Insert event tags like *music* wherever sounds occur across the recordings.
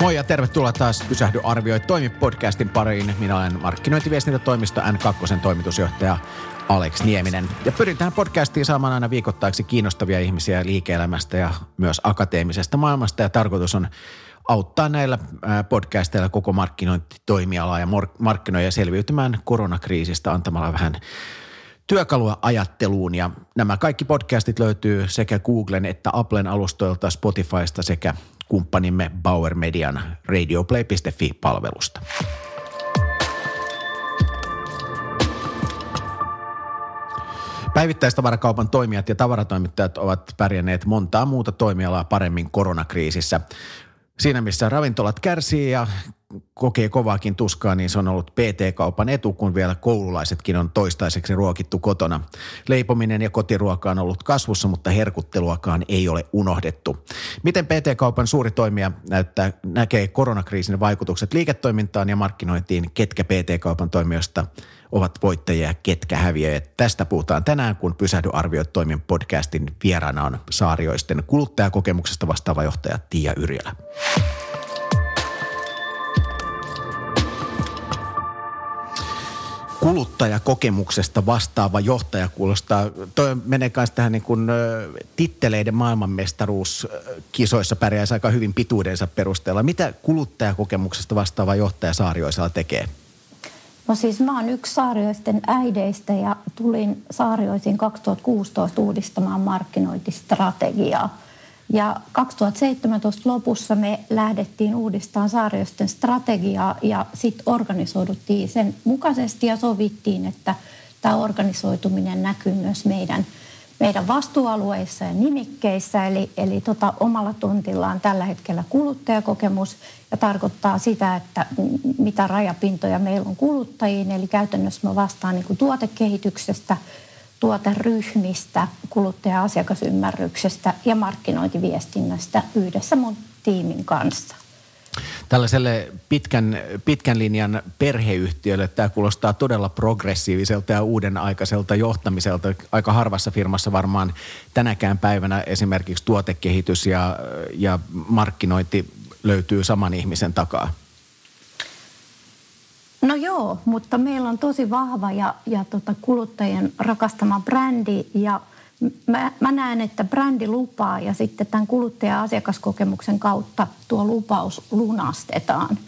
Moi ja tervetuloa taas Pysähdy arvioi toimi podcastin pariin. Minä olen markkinointiviestintätoimisto N2 toimitusjohtaja Alex Nieminen. Ja pyrin tähän podcastiin saamaan aina viikoittaiksi kiinnostavia ihmisiä liike-elämästä ja myös akateemisesta maailmasta. Ja tarkoitus on auttaa näillä podcasteilla koko markkinointitoimialaa ja markkinoja selviytymään koronakriisistä antamalla vähän työkalua ajatteluun. Ja nämä kaikki podcastit löytyy sekä Googlen että Applen alustoilta Spotifysta sekä kumppanimme Bauer Median radioplay.fi-palvelusta. Päivittäistavarakaupan toimijat ja tavaratoimittajat ovat pärjänneet montaa muuta toimialaa paremmin koronakriisissä. Siinä missä ravintolat kärsii ja kokee kovaakin tuskaa, niin se on ollut PT-kaupan etu, kun vielä koululaisetkin on toistaiseksi ruokittu kotona. Leipominen ja kotiruoka on ollut kasvussa, mutta herkutteluakaan ei ole unohdettu. Miten PT-kaupan suuri toimija näyttää, näkee koronakriisin vaikutukset liiketoimintaan ja markkinointiin, ketkä PT-kaupan toimijoista ovat voittajia ja ketkä häviäjät. Tästä puhutaan tänään, kun Pysähdy arvioit toimin podcastin vieraana on Saarioisten kuluttajakokemuksesta vastaava johtaja Tiia Yrjälä. Kuluttajakokemuksesta vastaava johtaja kuulostaa. Toi menee myös tähän niin kuin, titteleiden maailmanmestaruuskisoissa pärjäisi aika hyvin pituudensa perusteella. Mitä kuluttajakokemuksesta vastaava johtaja Saarioisella tekee? No siis mä oon yksi Saarioisten äideistä ja tulin Saarioisiin 2016 uudistamaan markkinointistrategiaa. Ja 2017 lopussa me lähdettiin uudistamaan Saarioisten strategiaa ja sitten organisoiduttiin sen mukaisesti ja sovittiin, että tämä organisoituminen näkyy myös meidän, meidän vastuualueissa ja nimikkeissä. Eli, eli tota, omalla tuntillaan tällä hetkellä kuluttajakokemus ja tarkoittaa sitä, että mitä rajapintoja meillä on kuluttajiin. Eli käytännössä mä vastaan niin kuin tuotekehityksestä – tuoteryhmistä, kuluttaja-asiakasymmärryksestä ja markkinointiviestinnästä yhdessä mun tiimin kanssa. Tällaiselle pitkän, pitkän linjan perheyhtiölle tämä kuulostaa todella progressiiviselta ja uuden aikaiselta johtamiselta. Aika harvassa firmassa varmaan tänäkään päivänä esimerkiksi tuotekehitys ja, ja markkinointi löytyy saman ihmisen takaa. No joo, mutta meillä on tosi vahva ja, ja tota kuluttajien rakastama brändi ja mä, mä näen, että brändi lupaa ja sitten tämän kuluttaja-asiakaskokemuksen kautta tuo lupaus lunastetaan.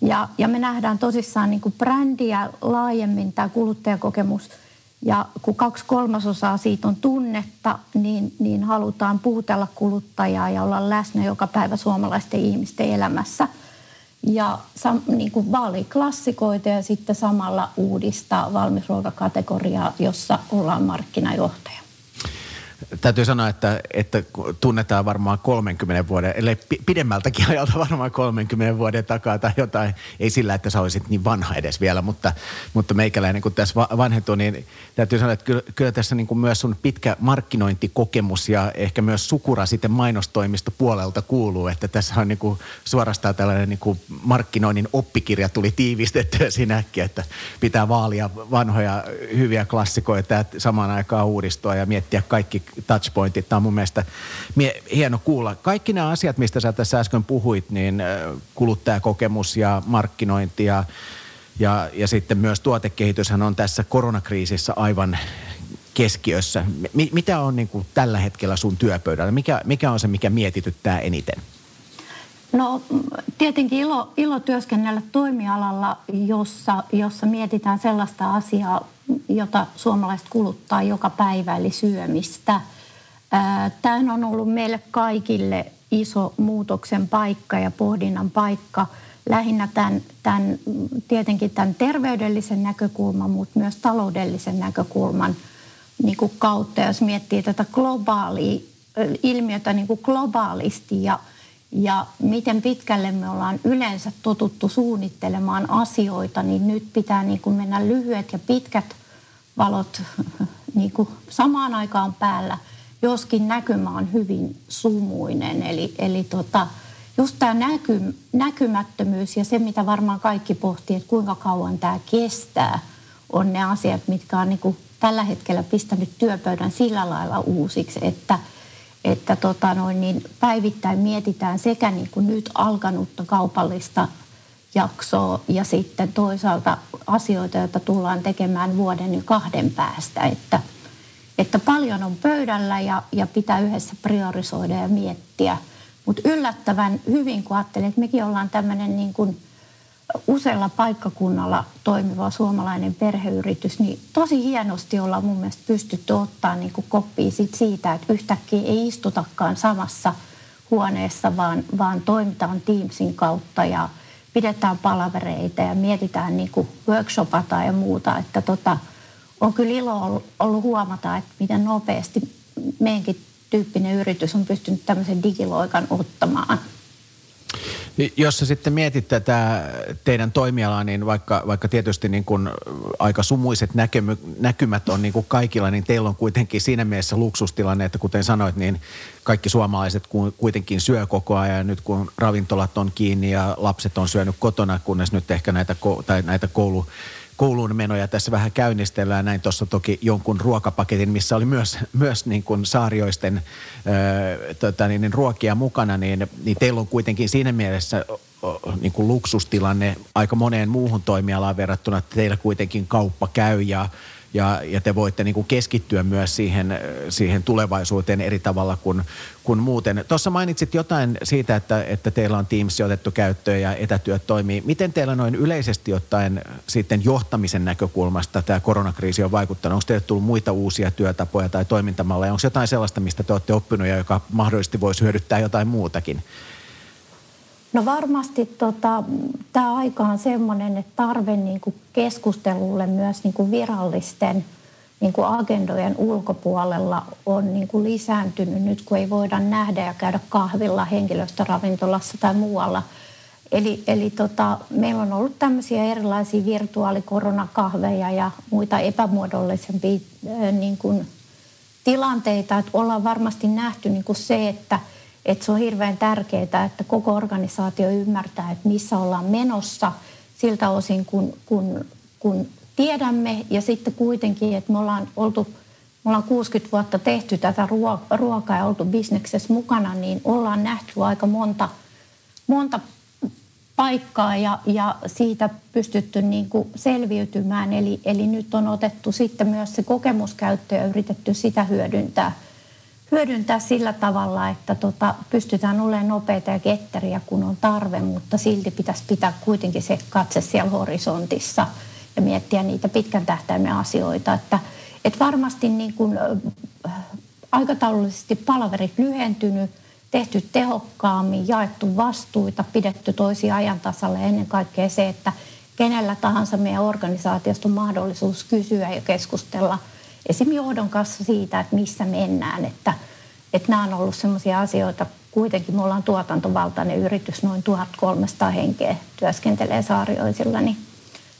Ja, ja me nähdään tosissaan niin kuin brändiä laajemmin tämä kuluttajakokemus ja kun kaksi kolmasosaa siitä on tunnetta, niin, niin halutaan puhutella kuluttajaa ja olla läsnä joka päivä suomalaisten ihmisten elämässä – ja sam, niin kuin vaalii klassikoita ja sitten samalla uudistaa valmisruokakategoriaa, jossa ollaan markkinajohtaja. Täytyy sanoa, että, että tunnetaan varmaan 30 vuoden, ellei pidemmältäkin *laughs* ajalta varmaan 30 vuoden takaa tai jotain. Ei sillä, että sä olisit niin vanha edes vielä, mutta, mutta meikäläinen kun tässä vanhentuu, niin täytyy sanoa, että kyllä, kyllä tässä niin kuin myös sun pitkä markkinointikokemus ja ehkä myös sukura sitten mainostoimisto puolelta kuuluu, että tässä on niin kuin suorastaan tällainen niin kuin markkinoinnin oppikirja tuli tiivistettyä siinä äkkiä, että pitää vaalia vanhoja hyviä klassikoita ja samaan aikaan uudistua ja miettiä kaikki touchpointit. Tämä on mun mielestä mie- hieno kuulla. Kaikki nämä asiat, mistä sä tässä äsken puhuit, niin kuluttajakokemus ja markkinointi ja, ja, ja sitten myös tuotekehityshän on tässä koronakriisissä aivan keskiössä. M- mitä on niin kuin tällä hetkellä sun työpöydällä? Mikä, mikä on se, mikä mietityttää eniten? No tietenkin ilo, ilo työskennellä toimialalla, jossa, jossa mietitään sellaista asiaa, jota suomalaiset kuluttaa joka päivä, eli syömistä. Tämä on ollut meille kaikille iso muutoksen paikka ja pohdinnan paikka. Lähinnä tämän, tämän, tietenkin tämän terveydellisen näkökulman, mutta myös taloudellisen näkökulman niin kuin kautta. Jos miettii tätä globaalia ilmiötä niin kuin globaalisti ja – ja miten pitkälle me ollaan yleensä totuttu suunnittelemaan asioita, niin nyt pitää niin kuin mennä lyhyet ja pitkät valot *laughs* niin kuin samaan aikaan päällä, joskin näkymä on hyvin sumuinen. Eli, eli tota, just tämä näky, näkymättömyys ja se, mitä varmaan kaikki pohtii, että kuinka kauan tämä kestää, on ne asiat, mitkä on niin kuin tällä hetkellä pistänyt työpöydän sillä lailla uusiksi, että – että tota noin, niin päivittäin mietitään sekä niin kuin nyt alkanutta kaupallista jaksoa ja sitten toisaalta asioita, joita tullaan tekemään vuoden ja kahden päästä. Että, että paljon on pöydällä ja, ja pitää yhdessä priorisoida ja miettiä. Mutta yllättävän hyvin, kun ajattelin, että mekin ollaan tämmöinen niin kuin usealla paikkakunnalla toimiva suomalainen perheyritys, niin tosi hienosti ollaan mun mielestä pystytty ottaa niin kuin koppia sit siitä, että yhtäkkiä ei istutakaan samassa huoneessa, vaan, vaan toimitaan Teamsin kautta ja pidetään palavereita ja mietitään niin kuin workshopata ja muuta. Että tota, on kyllä ilo ollut, huomata, että miten nopeasti meidänkin tyyppinen yritys on pystynyt tämmöisen digiloikan ottamaan – jos sä sitten mietit tätä teidän toimialaa, niin vaikka, vaikka tietysti niin kuin aika sumuiset näkemy, näkymät on niin kuin kaikilla, niin teillä on kuitenkin siinä mielessä luksustilanne, että kuten sanoit, niin kaikki suomalaiset kuitenkin syö koko ajan. Nyt kun ravintolat on kiinni ja lapset on syönyt kotona, kunnes nyt ehkä näitä, tai näitä koulu kouluun menoja tässä vähän käynnistellään. Näin tuossa toki jonkun ruokapaketin, missä oli myös, myös niin kuin saarioisten ää, tota niin, niin ruokia mukana, niin, niin teillä on kuitenkin siinä mielessä niin kuin luksustilanne aika moneen muuhun toimialaan verrattuna, että teillä kuitenkin kauppa käy ja ja, ja te voitte niin kuin keskittyä myös siihen, siihen tulevaisuuteen eri tavalla kuin, kuin muuten. Tuossa mainitsit jotain siitä, että, että teillä on Teams otettu käyttöön ja etätyöt toimii. Miten teillä noin yleisesti ottaen sitten johtamisen näkökulmasta tämä koronakriisi on vaikuttanut? Onko teille tullut muita uusia työtapoja tai toimintamalleja? Onko jotain sellaista, mistä te olette oppinut ja joka mahdollisesti voisi hyödyttää jotain muutakin? No varmasti tota, tämä aika on sellainen, että tarve niin kuin keskustelulle myös niin kuin virallisten niin kuin agendojen ulkopuolella on niin kuin lisääntynyt nyt, kun ei voida nähdä ja käydä kahvilla henkilöstöravintolassa tai muualla. Eli, eli tota, meillä on ollut tämmöisiä erilaisia virtuaalikoronakahveja ja muita epämuodollisempia niin kuin tilanteita, että ollaan varmasti nähty niin kuin se, että – että se on hirveän tärkeää, että koko organisaatio ymmärtää, että missä ollaan menossa siltä osin, kun, kun, kun tiedämme. Ja sitten kuitenkin, että me ollaan oltu me ollaan 60 vuotta tehty tätä ruokaa ja oltu bisneksessä mukana, niin ollaan nähty aika monta, monta paikkaa ja, ja siitä pystytty niin kuin selviytymään. Eli, eli nyt on otettu sitten myös se kokemuskäyttö ja yritetty sitä hyödyntää – hyödyntää sillä tavalla, että tota, pystytään olemaan nopeita ja ketteriä, kun on tarve, mutta silti pitäisi pitää kuitenkin se katse siellä horisontissa ja miettiä niitä pitkän tähtäimen asioita. Että, että varmasti niin kuin, äh, aikataulullisesti palaverit lyhentynyt, tehty tehokkaammin, jaettu vastuita, pidetty toisia ajan tasalla ja ennen kaikkea se, että kenellä tahansa meidän organisaatiosta on mahdollisuus kysyä ja keskustella – esim. johdon kanssa siitä, että missä mennään. Että, että nämä on ollut sellaisia asioita, kuitenkin me ollaan tuotantovaltainen yritys, noin 1300 henkeä työskentelee saarioisilla, niin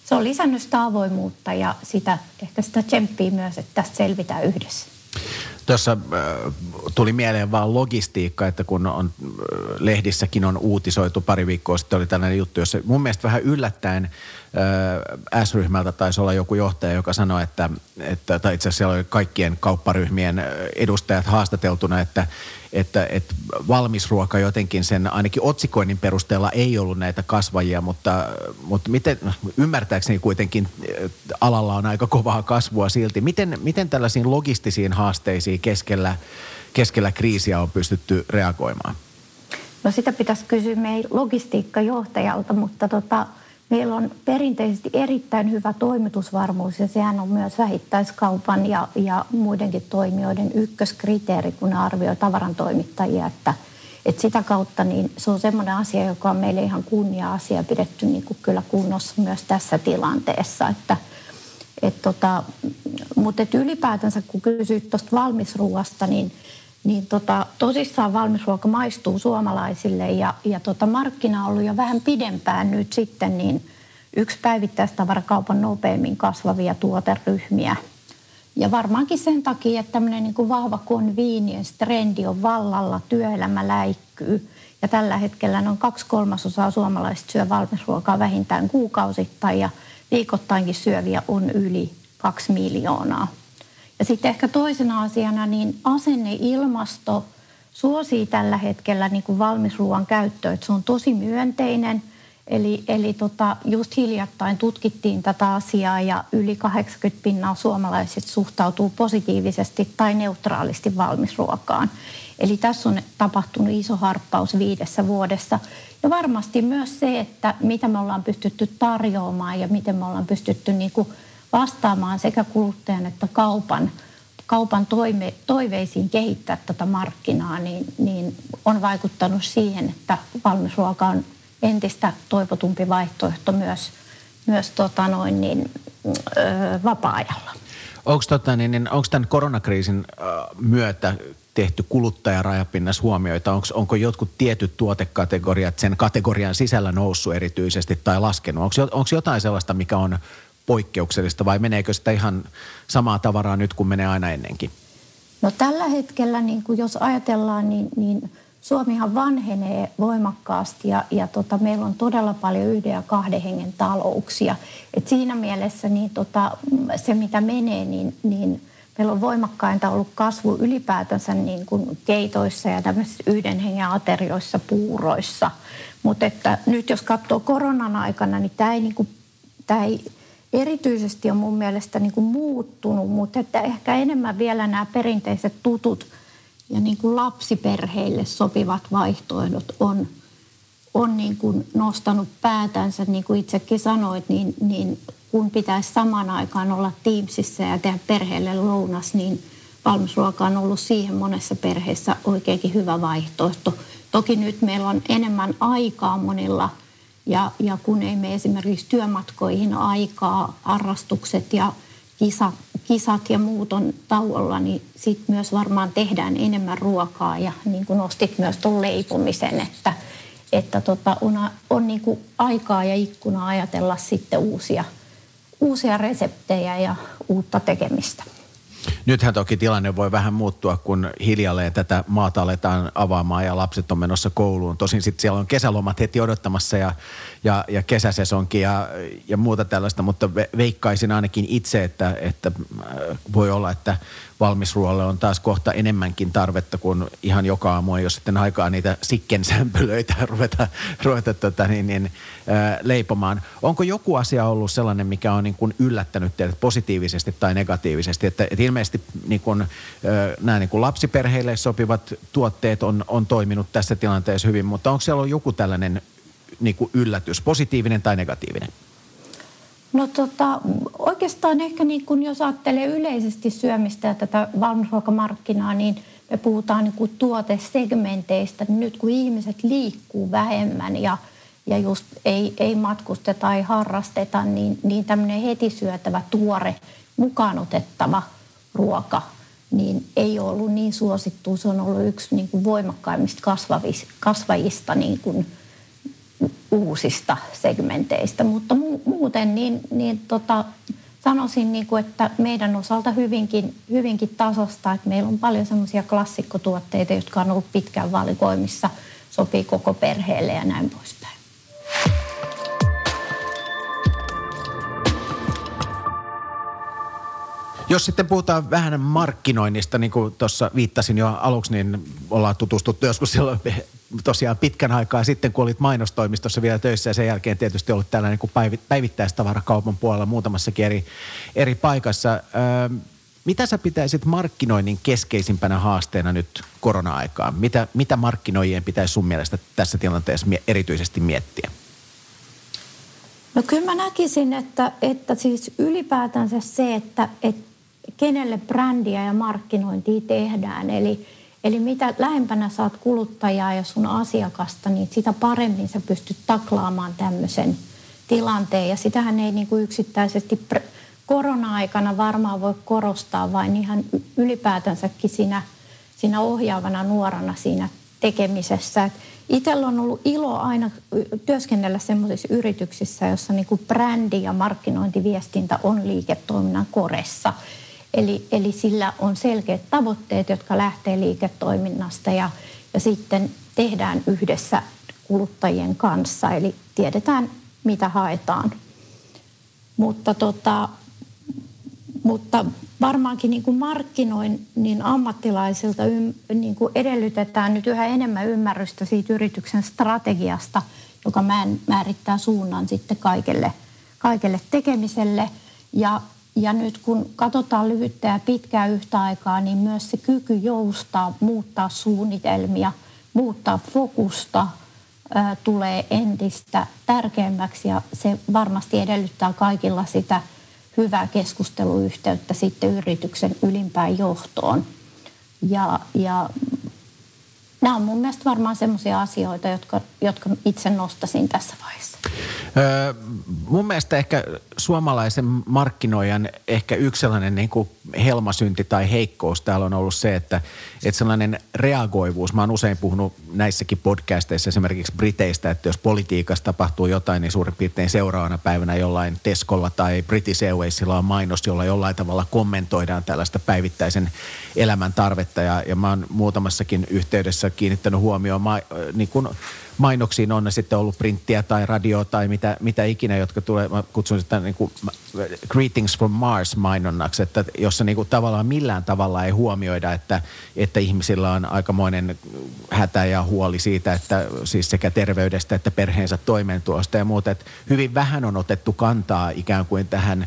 se on lisännyt sitä avoimuutta ja sitä, ehkä sitä tsemppii myös, että tästä selvitään yhdessä. Tuossa äh, tuli mieleen vaan logistiikka, että kun on, äh, lehdissäkin on uutisoitu pari viikkoa sitten, oli tällainen juttu, jossa mun mielestä vähän yllättäen S-ryhmältä taisi olla joku johtaja, joka sanoi, että, että tai itse asiassa siellä oli kaikkien kaupparyhmien edustajat haastateltuna, että, että, että valmisruoka jotenkin sen ainakin otsikoinnin perusteella ei ollut näitä kasvajia, mutta, mutta miten, ymmärtääkseni kuitenkin alalla on aika kovaa kasvua silti. Miten, miten tällaisiin logistisiin haasteisiin keskellä, keskellä kriisiä on pystytty reagoimaan? No sitä pitäisi kysyä meidän logistiikkajohtajalta, mutta tota, Meillä on perinteisesti erittäin hyvä toimitusvarmuus ja sehän on myös vähittäiskaupan ja, ja muidenkin toimijoiden ykköskriteeri, kun arvioi tavarantoimittajia, että, että sitä kautta niin se on semmoinen asia, joka on meille ihan kunnia-asia pidetty niin kuin kyllä kunnossa myös tässä tilanteessa. Että, et tota, mutta et ylipäätänsä kun kysyit tuosta valmisruuasta, niin – niin tota, tosissaan valmisruoka maistuu suomalaisille ja, ja tota, markkina on ollut jo vähän pidempään nyt sitten niin yksi päivittäistavarakaupan nopeimmin kasvavia tuoteryhmiä. Ja varmaankin sen takia, että tämmöinen niin kuin vahva convenience-trendi on vallalla, työelämä läikkyy. Ja tällä hetkellä noin kaksi kolmasosaa suomalaisista syö valmisruokaa vähintään kuukausittain ja viikoittainkin syöviä on yli kaksi miljoonaa. Ja sitten ehkä toisena asiana niin asenne, ilmasto, suosii tällä hetkellä niin kuin valmisruoan käyttöä, että se on tosi myönteinen. Eli, eli tota, just hiljattain tutkittiin tätä asiaa ja yli 80 pinnaa suomalaiset suhtautuu positiivisesti tai neutraalisti valmisruokaan. Eli tässä on tapahtunut iso harppaus viidessä vuodessa. Ja varmasti myös se, että mitä me ollaan pystytty tarjoamaan ja miten me ollaan pystytty niin kuin vastaamaan sekä kuluttajan että kaupan, kaupan toime, toiveisiin kehittää tätä markkinaa, niin, niin on vaikuttanut siihen, että valmisruoka on entistä toivotumpi vaihtoehto myös, myös tota noin niin, öö, vapaa-ajalla. Onko tota, niin, niin, tämän koronakriisin myötä tehty kuluttajarajapinnassa huomioita? Onko, onko jotkut tietyt tuotekategoriat sen kategorian sisällä noussut erityisesti tai laskenut? Onko, onko jotain sellaista, mikä on poikkeuksellista vai meneekö sitä ihan samaa tavaraa nyt kuin menee aina ennenkin? No tällä hetkellä, niin kuin jos ajatellaan, niin, niin Suomihan vanhenee voimakkaasti ja, ja tota, meillä on todella paljon yhden ja kahden hengen talouksia. Et siinä mielessä niin tota, se, mitä menee, niin, niin meillä on voimakkainta ollut kasvu ylipäätänsä niin kuin keitoissa ja tämmöisissä yhden hengen aterioissa, puuroissa. Mutta nyt jos katsoo koronan aikana, niin tämä ei, niin kuin, tämä ei erityisesti on mun mielestä niin kuin muuttunut, mutta että ehkä enemmän vielä nämä perinteiset tutut ja niin kuin lapsiperheille sopivat vaihtoehdot on, on niin kuin nostanut päätänsä, niin kuin itsekin sanoit, niin, niin kun pitäisi samaan aikaan olla Teamsissa ja tehdä perheelle lounas, niin valmisruoka on ollut siihen monessa perheessä oikeinkin hyvä vaihtoehto. Toki nyt meillä on enemmän aikaa monilla – ja, ja kun ei me esimerkiksi työmatkoihin aikaa, harrastukset ja kisat, kisat ja muut on tauolla, niin sitten myös varmaan tehdään enemmän ruokaa. Ja niin kuin nostit myös tuon leipomisen, että, että tota, on, on niin kuin aikaa ja ikkunaa ajatella sitten uusia, uusia reseptejä ja uutta tekemistä. Nythän toki tilanne voi vähän muuttua, kun hiljalleen tätä maata aletaan avaamaan ja lapset on menossa kouluun. Tosin sitten siellä on kesälomat heti odottamassa ja, ja, ja kesäsesonkin ja, ja muuta tällaista, mutta veikkaisin ainakin itse, että, että äh, voi olla, että valmisruoalle on taas kohta enemmänkin tarvetta, kun ihan joka aamu ole sitten aikaa niitä sikkensämpylöitä ruveta, ruveta tota, niin, niin, ää, leipomaan. Onko joku asia ollut sellainen, mikä on niin kuin yllättänyt teidät positiivisesti tai negatiivisesti? Että, että ilmeisesti niin kuin, ää, nämä niin kuin lapsiperheille sopivat tuotteet on, on toiminut tässä tilanteessa hyvin, mutta onko siellä ollut joku tällainen niin yllätys, positiivinen tai negatiivinen? No tota, oikeastaan ehkä niin kun jos ajattelee yleisesti syömistä ja tätä valmisruokamarkkinaa, niin me puhutaan niin kuin tuotesegmenteistä. Nyt kun ihmiset liikkuu vähemmän ja, ja just ei, ei matkusteta, ei harrasteta, niin, niin tämmöinen heti syötävä, tuore, mukaan otettava ruoka, niin ei ollut niin suosittu. Se on ollut yksi niin kuin voimakkaimmista kasvajista niin kuin uusista segmenteistä, mutta mu- muuten niin, niin tota, sanoisin, niin kuin, että meidän osalta hyvinkin, hyvinkin tasosta, että meillä on paljon semmoisia klassikkotuotteita, jotka on ollut pitkään valikoimissa, sopii koko perheelle ja näin poispäin. Jos sitten puhutaan vähän markkinoinnista, niin kuin tuossa viittasin jo aluksi, niin ollaan tutustuttu joskus silloin tosiaan pitkän aikaa sitten, kun olit mainostoimistossa vielä töissä ja sen jälkeen tietysti ollut täällä niin kuin päivittäistavarakaupan puolella muutamassakin eri, eri paikassa. Öö, mitä sä pitäisit markkinoinnin keskeisimpänä haasteena nyt korona-aikaan? Mitä, mitä markkinoijien pitäisi sun mielestä tässä tilanteessa erityisesti miettiä? No kyllä mä näkisin, että, että siis ylipäätänsä se, että, että kenelle brändiä ja markkinointia tehdään. Eli, eli mitä lähempänä saat kuluttajaa ja sun asiakasta, niin sitä paremmin sä pystyt taklaamaan tämmöisen tilanteen. Ja sitähän ei niin kuin yksittäisesti korona-aikana varmaan voi korostaa, vain ihan ylipäätänsäkin siinä, siinä ohjaavana nuorana siinä tekemisessä. Itsellä on ollut ilo aina työskennellä sellaisissa yrityksissä, jossa niin kuin brändi ja markkinointiviestintä on liiketoiminnan koressa. Eli, eli sillä on selkeät tavoitteet, jotka lähtee liiketoiminnasta ja, ja sitten tehdään yhdessä kuluttajien kanssa. Eli tiedetään, mitä haetaan. Mutta tota, mutta varmaankin niin kuin markkinoinnin ammattilaisilta ym, niin kuin edellytetään nyt yhä enemmän ymmärrystä siitä yrityksen strategiasta, joka määrittää suunnan sitten kaikelle, kaikelle tekemiselle. Ja, ja nyt kun katsotaan lyhyttä ja pitkää yhtä aikaa, niin myös se kyky joustaa, muuttaa suunnitelmia, muuttaa fokusta tulee entistä tärkeämmäksi ja se varmasti edellyttää kaikilla sitä – hyvää keskusteluyhteyttä sitten yrityksen ylimpään johtoon. Ja, ja nämä on mun mielestä varmaan sellaisia asioita, jotka, jotka itse nostasin tässä vaiheessa. Öö, mun mielestä ehkä suomalaisen markkinoijan ehkä yksi sellainen niin kuin helmasynti tai heikkous. Täällä on ollut se, että, että sellainen reagoivuus, mä oon usein puhunut näissäkin podcasteissa esimerkiksi Briteistä, että jos politiikassa tapahtuu jotain, niin suurin piirtein seuraavana päivänä jollain Teskolla tai British Airwaysilla on mainos, jolla jollain tavalla kommentoidaan tällaista päivittäisen elämän tarvetta. Ja, ja mä oon muutamassakin yhteydessä kiinnittänyt huomioon. Ma, niin kuin mainoksiin on ne sitten ollut printtiä tai radio tai mitä, mitä ikinä, jotka tulee, mä kutsun sitä niin kuin Greetings from Mars mainonnaksi, että jossa niin kuin tavallaan millään tavalla ei huomioida, että, että ihmisillä on aikamoinen hätä ja huoli siitä, että siis sekä terveydestä että perheensä toimeentulosta ja muuta, että hyvin vähän on otettu kantaa ikään kuin tähän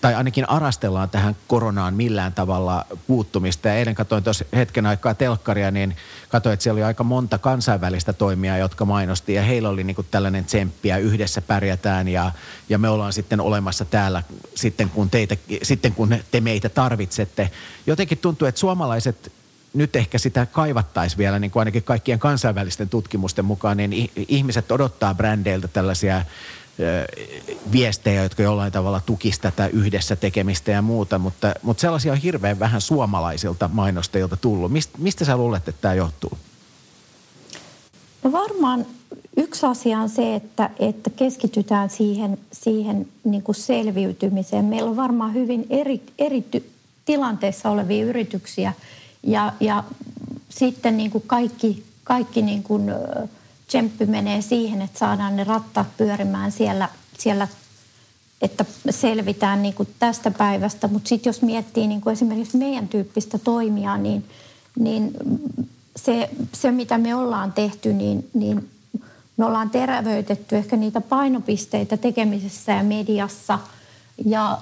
tai ainakin arastellaan tähän koronaan millään tavalla puuttumista. Ja eilen katsoin tuossa hetken aikaa telkkaria, niin katsoin, että siellä oli aika monta kansainvälistä toimijaa, jotka mainosti ja heillä oli niin tällainen tsemppi ja yhdessä pärjätään ja, ja me ollaan sitten olemassa täällä sitten kun, teitä, sitten kun te meitä tarvitsette. Jotenkin tuntuu, että suomalaiset nyt ehkä sitä kaivattaisiin vielä, niin kuin ainakin kaikkien kansainvälisten tutkimusten mukaan, niin ihmiset odottaa brändeiltä tällaisia viestejä, jotka jollain tavalla tukisi tätä yhdessä tekemistä ja muuta, mutta, mutta sellaisia on hirveän vähän suomalaisilta mainostajilta tullut. Mist, mistä sä luulet, että tämä johtuu? No varmaan yksi asia on se, että, että keskitytään siihen, siihen niin kuin selviytymiseen. Meillä on varmaan hyvin eri, eri tilanteissa olevia yrityksiä ja, ja sitten niin kuin kaikki, kaikki niin kuin, tsemppi menee siihen, että saadaan ne rattaat pyörimään siellä, siellä että selvitään niin kuin tästä päivästä. Mutta sitten jos miettii niin kuin esimerkiksi meidän tyyppistä toimia, niin, niin se, se, mitä me ollaan tehty, niin, niin me ollaan terävöitetty ehkä niitä painopisteitä tekemisessä ja mediassa. Ja,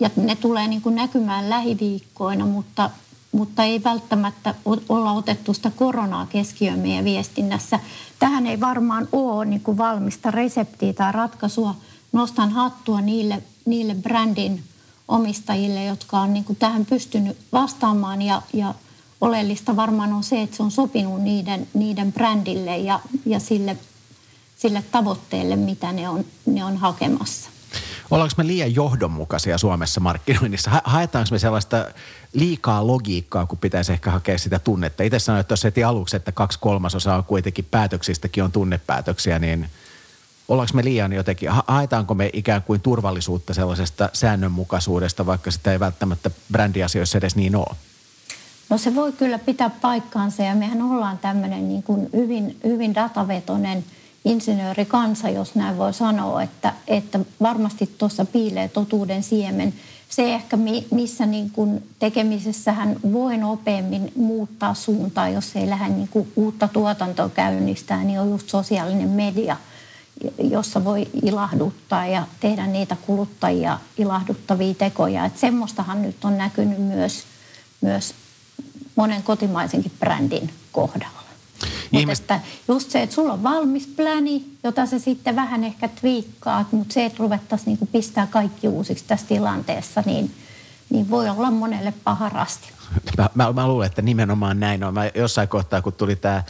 ja ne tulee niin kuin näkymään lähiviikkoina, mutta mutta ei välttämättä olla otettu sitä koronaa keskiöön meidän viestinnässä. Tähän ei varmaan ole niin kuin valmista reseptiä tai ratkaisua. Nostan hattua niille, niille brändin omistajille, jotka on niin kuin tähän pystynyt vastaamaan ja, ja oleellista varmaan on se, että se on sopinut niiden, niiden brändille ja, ja sille, sille tavoitteelle, mitä ne on, ne on hakemassa. Ollaanko me liian johdonmukaisia Suomessa markkinoinnissa? Ha- haetaanko me sellaista liikaa logiikkaa, kun pitäisi ehkä hakea sitä tunnetta? Itse sanoin tuossa heti aluksi, että kaksi kolmasosaa kuitenkin päätöksistäkin on tunnepäätöksiä, niin ollaanko me liian jotenkin, ha- haetaanko me ikään kuin turvallisuutta sellaisesta säännönmukaisuudesta, vaikka sitä ei välttämättä brändiasioissa edes niin ole? No se voi kyllä pitää paikkaansa ja mehän ollaan tämmöinen niin kuin hyvin, hyvin datavetoinen – insinöörikansa, jos näin voi sanoa, että, että varmasti tuossa piilee totuuden siemen. Se ehkä, missä niin kuin tekemisessähän voi nopeammin muuttaa suuntaa, jos ei lähde niin kuin uutta tuotantoa käynnistää, niin on just sosiaalinen media, jossa voi ilahduttaa ja tehdä niitä kuluttajia ilahduttavia tekoja. Että semmoistahan nyt on näkynyt myös, myös monen kotimaisenkin brändin kohdalla. Ihmis... Mutta että just se, että sulla on valmis pläni, jota sä sitten vähän ehkä twiikkaat, mutta se, että ruvettaisiin niin pistää kaikki uusiksi tässä tilanteessa, niin, niin voi olla monelle paha rasti. Mä, mä, mä luulen, että nimenomaan näin on. Mä jossain kohtaa, kun tuli tämä,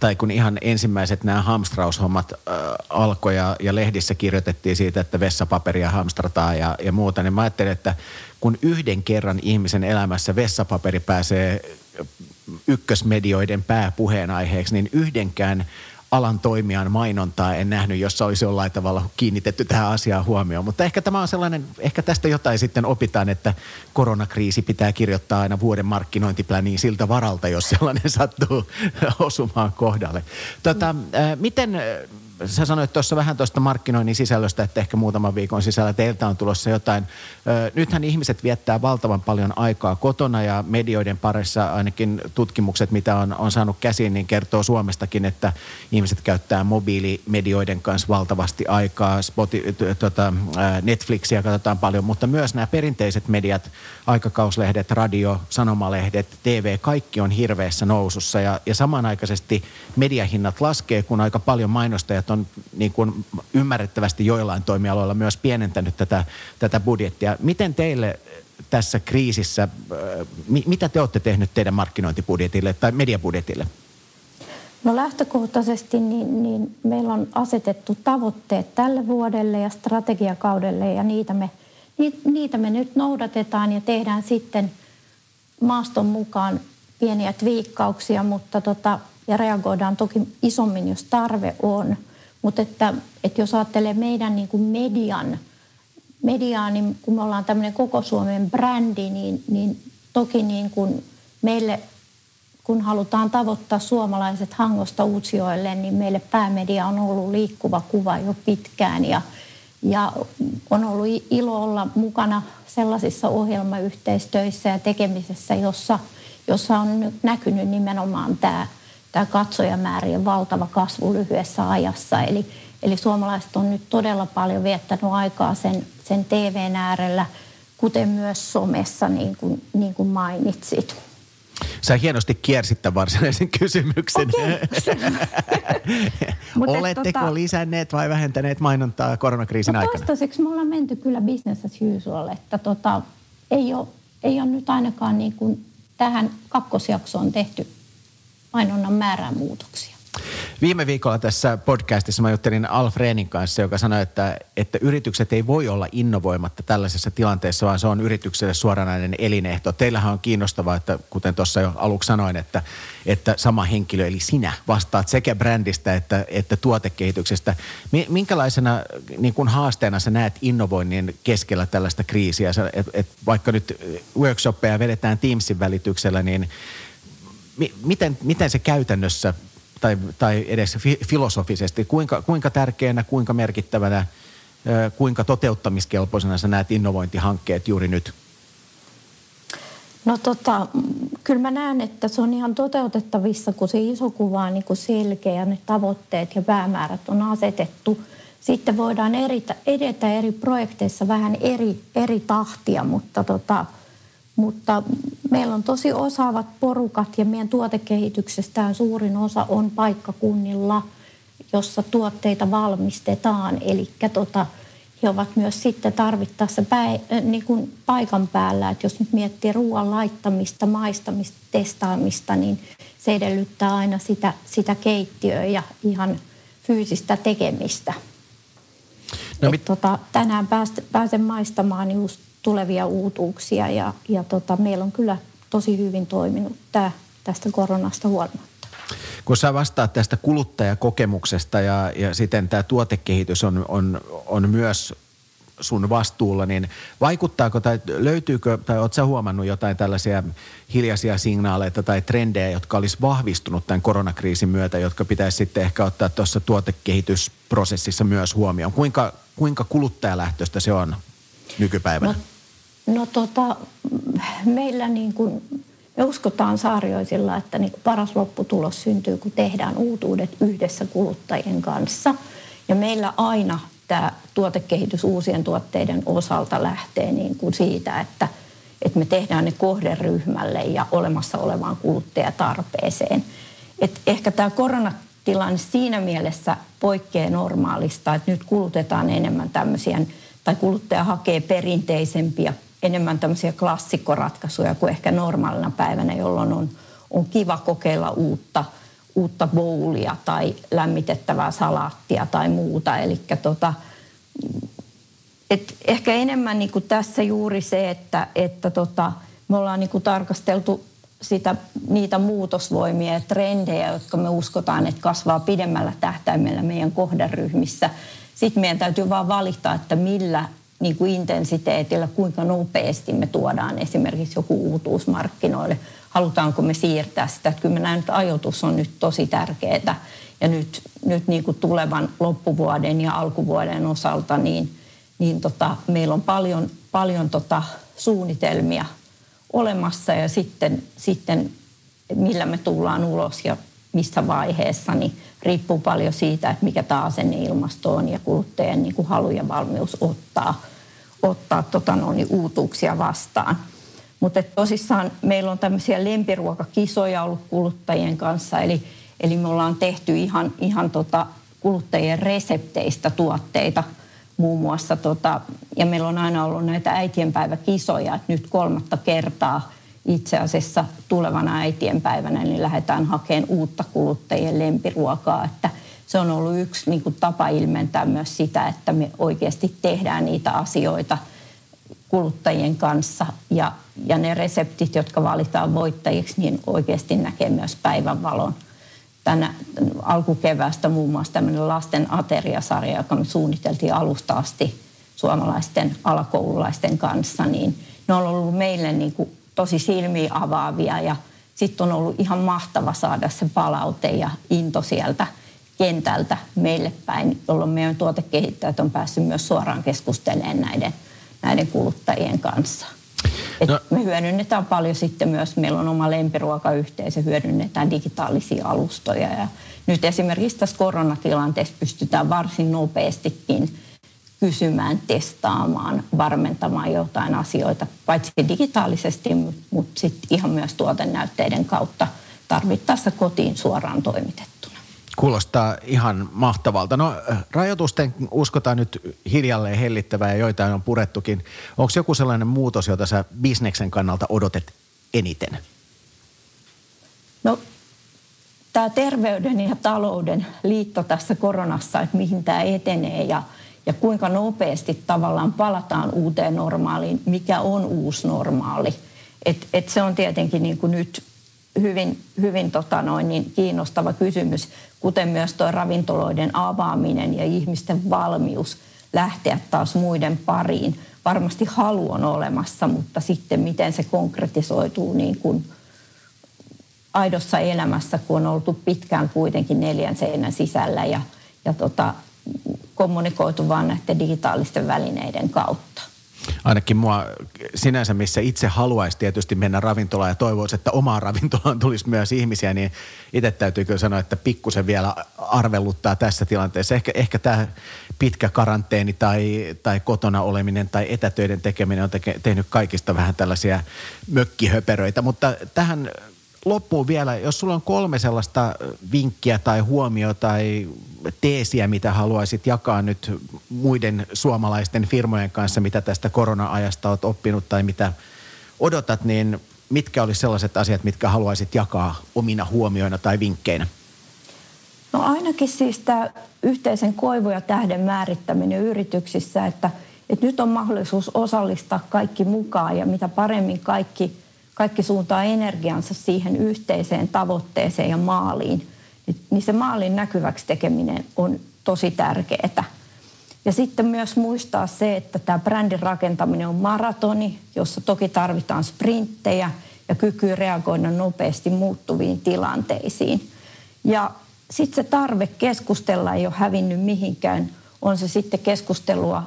tai kun ihan ensimmäiset nämä hamstraushommat äh, alkoi ja, ja lehdissä kirjoitettiin siitä, että vessapaperia hamstrataan ja, ja muuta, niin mä ajattelin, että kun yhden kerran ihmisen elämässä vessapaperi pääsee ykkösmedioiden pääpuheenaiheeksi, niin yhdenkään alan toimijan mainontaa en nähnyt, jossa olisi jollain tavalla kiinnitetty tähän asiaan huomioon. Mutta ehkä tämä on sellainen, ehkä tästä jotain sitten opitaan, että koronakriisi pitää kirjoittaa aina vuoden markkinointipläniin siltä varalta, jos sellainen *laughs* sattuu osumaan kohdalle. Tota, miten sä sanoit tuossa vähän tuosta markkinoinnin sisällöstä, että ehkä muutaman viikon sisällä teiltä on tulossa jotain. Nythän ihmiset viettää valtavan paljon aikaa kotona ja medioiden parissa ainakin tutkimukset, mitä on, on saanut käsiin, niin kertoo Suomestakin, että ihmiset käyttää mobiilimedioiden kanssa valtavasti aikaa. Spoti, tota, Netflixiä katsotaan paljon, mutta myös nämä perinteiset mediat, aikakauslehdet, radio, sanomalehdet, TV, kaikki on hirveässä nousussa ja, ja samanaikaisesti mediahinnat laskee, kun aika paljon mainostajat on niin kuin ymmärrettävästi joillain toimialoilla myös pienentänyt tätä, tätä budjettia. Miten teille tässä kriisissä, äh, mitä te olette tehnyt teidän markkinointibudjetille tai mediabudjetille? No lähtökohtaisesti niin, niin meillä on asetettu tavoitteet tälle vuodelle ja strategiakaudelle ja niitä me, niitä me nyt noudatetaan ja tehdään sitten maaston mukaan pieniä tviikkauksia, mutta tota, ja reagoidaan toki isommin, jos tarve on. Mutta että, että jos ajattelee meidän niin kuin median, mediaa, niin kun me ollaan tämmöinen koko Suomen brändi, niin, niin toki niin kuin meille, kun halutaan tavoittaa suomalaiset Hangosta Utsjoelle, niin meille päämedia on ollut liikkuva kuva jo pitkään. Ja, ja on ollut ilo olla mukana sellaisissa ohjelmayhteistöissä ja tekemisessä, jossa, jossa on nyt näkynyt nimenomaan tämä – tämä katsojamäärien valtava kasvu lyhyessä ajassa. Eli, eli suomalaiset on nyt todella paljon viettänyt aikaa sen, sen TVn äärellä, kuten myös somessa, niin kuin, niin kuin mainitsit. Sä hienosti kiersit tämän varsinaisen kysymyksen. Okay. *laughs* Oletteko tota, lisänneet vai vähentäneet mainontaa koronakriisin no, aikana? Toistaiseksi me ollaan menty kyllä business as usual, että tota, ei, ole, ei ole nyt ainakaan niin kuin tähän kakkosjaksoon tehty mainonnan määrään muutoksia. Viime viikolla tässä podcastissa mä juttelin Alf Reenin kanssa, joka sanoi, että, että yritykset ei voi olla innovoimatta tällaisessa tilanteessa, vaan se on yritykselle suoranainen elinehto. Teillähän on kiinnostavaa, että kuten tuossa jo aluksi sanoin, että, että sama henkilö, eli sinä, vastaat sekä brändistä että, että tuotekehityksestä. Minkälaisena niin kuin haasteena sä näet innovoinnin keskellä tällaista kriisiä? Et, et vaikka nyt workshoppeja vedetään Teamsin välityksellä, niin miten, miten se käytännössä tai, tai edes filosofisesti, kuinka, kuinka tärkeänä, kuinka merkittävänä, kuinka toteuttamiskelpoisena sä näet innovointihankkeet juuri nyt? No tota, kyllä mä näen, että se on ihan toteutettavissa, kun se iso kuva on niin selkeä, ne tavoitteet ja päämäärät on asetettu. Sitten voidaan edetä eri projekteissa vähän eri, eri tahtia, mutta tota, mutta meillä on tosi osaavat porukat ja meidän tuotekehityksestään suurin osa on paikkakunnilla, jossa tuotteita valmistetaan. Eli tota, he ovat myös sitten tarvittaessa päi, äh, niin kuin paikan päällä. Että jos nyt miettii ruoan laittamista, maistamista, testaamista, niin se edellyttää aina sitä, sitä keittiöä ja ihan fyysistä tekemistä. No, mit... tota, tänään pääst, pääsen maistamaan just tulevia uutuuksia ja, ja tota, meillä on kyllä tosi hyvin toiminut tämä tästä koronasta huolimatta. Kun sä vastaat tästä kuluttajakokemuksesta ja, ja siten tämä tuotekehitys on, on, on myös sun vastuulla, niin vaikuttaako tai löytyykö tai oletko huomannut jotain tällaisia hiljaisia signaaleita tai trendejä, jotka olisi vahvistunut tämän koronakriisin myötä, jotka pitäisi sitten ehkä ottaa tuossa tuotekehitysprosessissa myös huomioon? Kuinka, kuinka kuluttajalähtöistä se on nykypäivänä? No No tota, meillä niin kuin, me uskotaan saarioisilla, että niin kuin paras lopputulos syntyy, kun tehdään uutuudet yhdessä kuluttajien kanssa. Ja meillä aina tämä tuotekehitys uusien tuotteiden osalta lähtee niin kuin siitä, että, että me tehdään ne kohderyhmälle ja olemassa olevaan kuluttajatarpeeseen. Et ehkä tämä koronatilanne siinä mielessä poikkeaa normaalista, että nyt kulutetaan enemmän tämmöisiä, tai kuluttaja hakee perinteisempiä enemmän tämmöisiä klassikkoratkaisuja kuin ehkä normaalina päivänä, jolloin on, on kiva kokeilla uutta, uutta bowlia tai lämmitettävää salaattia tai muuta. Eli tota, ehkä enemmän niin kuin tässä juuri se, että, että tota, me ollaan niin kuin tarkasteltu sitä, niitä muutosvoimia ja trendejä, jotka me uskotaan, että kasvaa pidemmällä tähtäimellä meidän kohderyhmissä. Sitten meidän täytyy vaan valita, että millä niin kuin intensiteetillä, kuinka nopeasti me tuodaan esimerkiksi joku uutuus markkinoille. Halutaanko me siirtää sitä? Että kyllä näen, että ajoitus on nyt tosi tärkeää. Ja nyt, nyt niin kuin tulevan loppuvuoden ja alkuvuoden osalta, niin, niin tota, meillä on paljon, paljon tota suunnitelmia olemassa ja sitten, sitten millä me tullaan ulos ja missä vaiheessa, niin riippuu paljon siitä, että mikä tämä asenneilmasto on ja kuluttajien niin kuin halu ja valmius ottaa, ottaa tota no, niin uutuuksia vastaan. Mutta tosissaan meillä on tämmöisiä lempiruokakisoja ollut kuluttajien kanssa, eli, eli me ollaan tehty ihan, ihan tota kuluttajien resepteistä tuotteita muun muassa. Tota, ja meillä on aina ollut näitä äitienpäiväkisoja, että nyt kolmatta kertaa itse asiassa tulevana äitienpäivänä niin lähdetään hakemaan uutta kuluttajien lempiruokaa, että se on ollut yksi niin kuin tapa ilmentää myös sitä, että me oikeasti tehdään niitä asioita – kuluttajien kanssa ja, ja ne reseptit, jotka valitaan voittajiksi, niin oikeasti näkee myös päivänvalon. Tänä alkukeväästä muun muassa tämmöinen lasten ateriasarja, joka me suunniteltiin alusta asti suomalaisten alakoululaisten kanssa, niin ne on ollut meille niin kuin tosi silmiä avaavia ja sitten on ollut ihan mahtava saada se palaute ja into sieltä kentältä meille päin, jolloin meidän tuotekehittäjät on päässyt myös suoraan keskustelemaan näiden näiden kuluttajien kanssa. Et no. Me hyödynnetään paljon sitten myös, meillä on oma lempiruokayhteisö, hyödynnetään digitaalisia alustoja. Ja nyt esimerkiksi tässä koronatilanteessa pystytään varsin nopeastikin kysymään, testaamaan, varmentamaan jotain asioita, paitsi digitaalisesti, mutta sitten ihan myös tuotennäytteiden kautta tarvittaessa kotiin suoraan toimitettu. Kuulostaa ihan mahtavalta. No rajoitusten uskotaan nyt hiljalleen hellittävää ja joitain on purettukin. Onko joku sellainen muutos, jota sä bisneksen kannalta odotet eniten? No tämä terveyden ja talouden liitto tässä koronassa, että mihin tämä etenee ja, ja kuinka nopeasti tavallaan palataan uuteen normaaliin, mikä on uusi normaali. Et, et se on tietenkin niin kuin nyt hyvin, hyvin tota noin, niin kiinnostava kysymys, kuten myös tuo ravintoloiden avaaminen ja ihmisten valmius lähteä taas muiden pariin. Varmasti halu on olemassa, mutta sitten miten se konkretisoituu niin kuin aidossa elämässä, kun on oltu pitkään kuitenkin neljän seinän sisällä ja, ja tota, kommunikoitu vain näiden digitaalisten välineiden kautta ainakin mua sinänsä, missä itse haluaisi tietysti mennä ravintolaan ja toivoisi, että omaan ravintolaan tulisi myös ihmisiä, niin itse täytyy kyllä sanoa, että pikkusen vielä arvelluttaa tässä tilanteessa. Ehkä, ehkä tämä pitkä karanteeni tai, tai kotona oleminen tai etätöiden tekeminen on teke, tehnyt kaikista vähän tällaisia mökkihöperöitä, mutta tähän loppuun vielä, jos sulla on kolme sellaista vinkkiä tai huomioa tai teesiä, mitä haluaisit jakaa nyt muiden suomalaisten firmojen kanssa, mitä tästä korona-ajasta olet oppinut tai mitä odotat, niin mitkä olisi sellaiset asiat, mitkä haluaisit jakaa omina huomioina tai vinkkeinä? No ainakin siis tämä yhteisen koivu ja tähden määrittäminen yrityksissä, että, että nyt on mahdollisuus osallistaa kaikki mukaan ja mitä paremmin kaikki – kaikki suuntaa energiansa siihen yhteiseen tavoitteeseen ja maaliin, niin se maalin näkyväksi tekeminen on tosi tärkeää. Ja sitten myös muistaa se, että tämä brändin rakentaminen on maratoni, jossa toki tarvitaan sprinttejä ja kyky reagoida nopeasti muuttuviin tilanteisiin. Ja sitten se tarve keskustella ei ole hävinnyt mihinkään. On se sitten keskustelua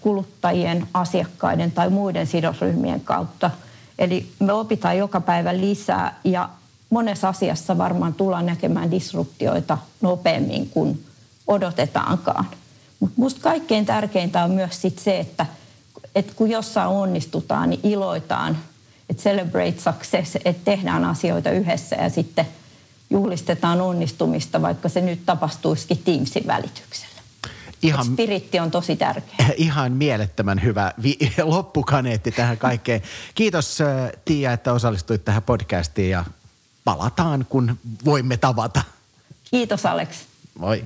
kuluttajien, asiakkaiden tai muiden sidosryhmien kautta – Eli me opitaan joka päivä lisää ja monessa asiassa varmaan tullaan näkemään disruptioita nopeammin kuin odotetaankaan. Mutta minusta kaikkein tärkeintä on myös sit se, että, että kun jossain onnistutaan, niin iloitaan, että celebrate success, että tehdään asioita yhdessä ja sitten juhlistetaan onnistumista, vaikka se nyt tapahtuisikin Teamsin välityksellä ihan, spiritti on tosi tärkeä. *laughs* Ihan mielettömän hyvä vi- *laughs* loppukaneetti tähän kaikkeen. Kiitos äh, Tiia, että osallistuit tähän podcastiin ja palataan, kun voimme tavata. Kiitos Alex. Moi.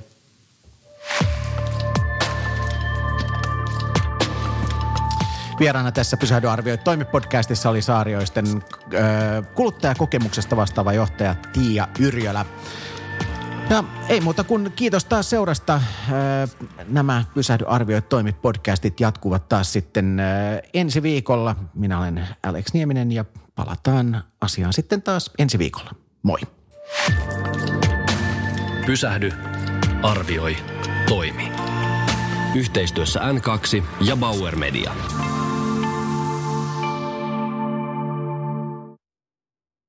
Vieraana tässä Pysähdy arvioi toimipodcastissa oli Saarioisten äh, kuluttajakokemuksesta vastaava johtaja Tiia Yrjölä. Ja ei muuta kuin kiitos taas seurasta. Äh, nämä Pysähdy arvioi toimi podcastit jatkuvat taas sitten äh, ensi viikolla. Minä olen Alex Nieminen ja palataan asiaan sitten taas ensi viikolla. Moi. Pysähdy, arvioi, toimi. Yhteistyössä N2 ja Bauer Media.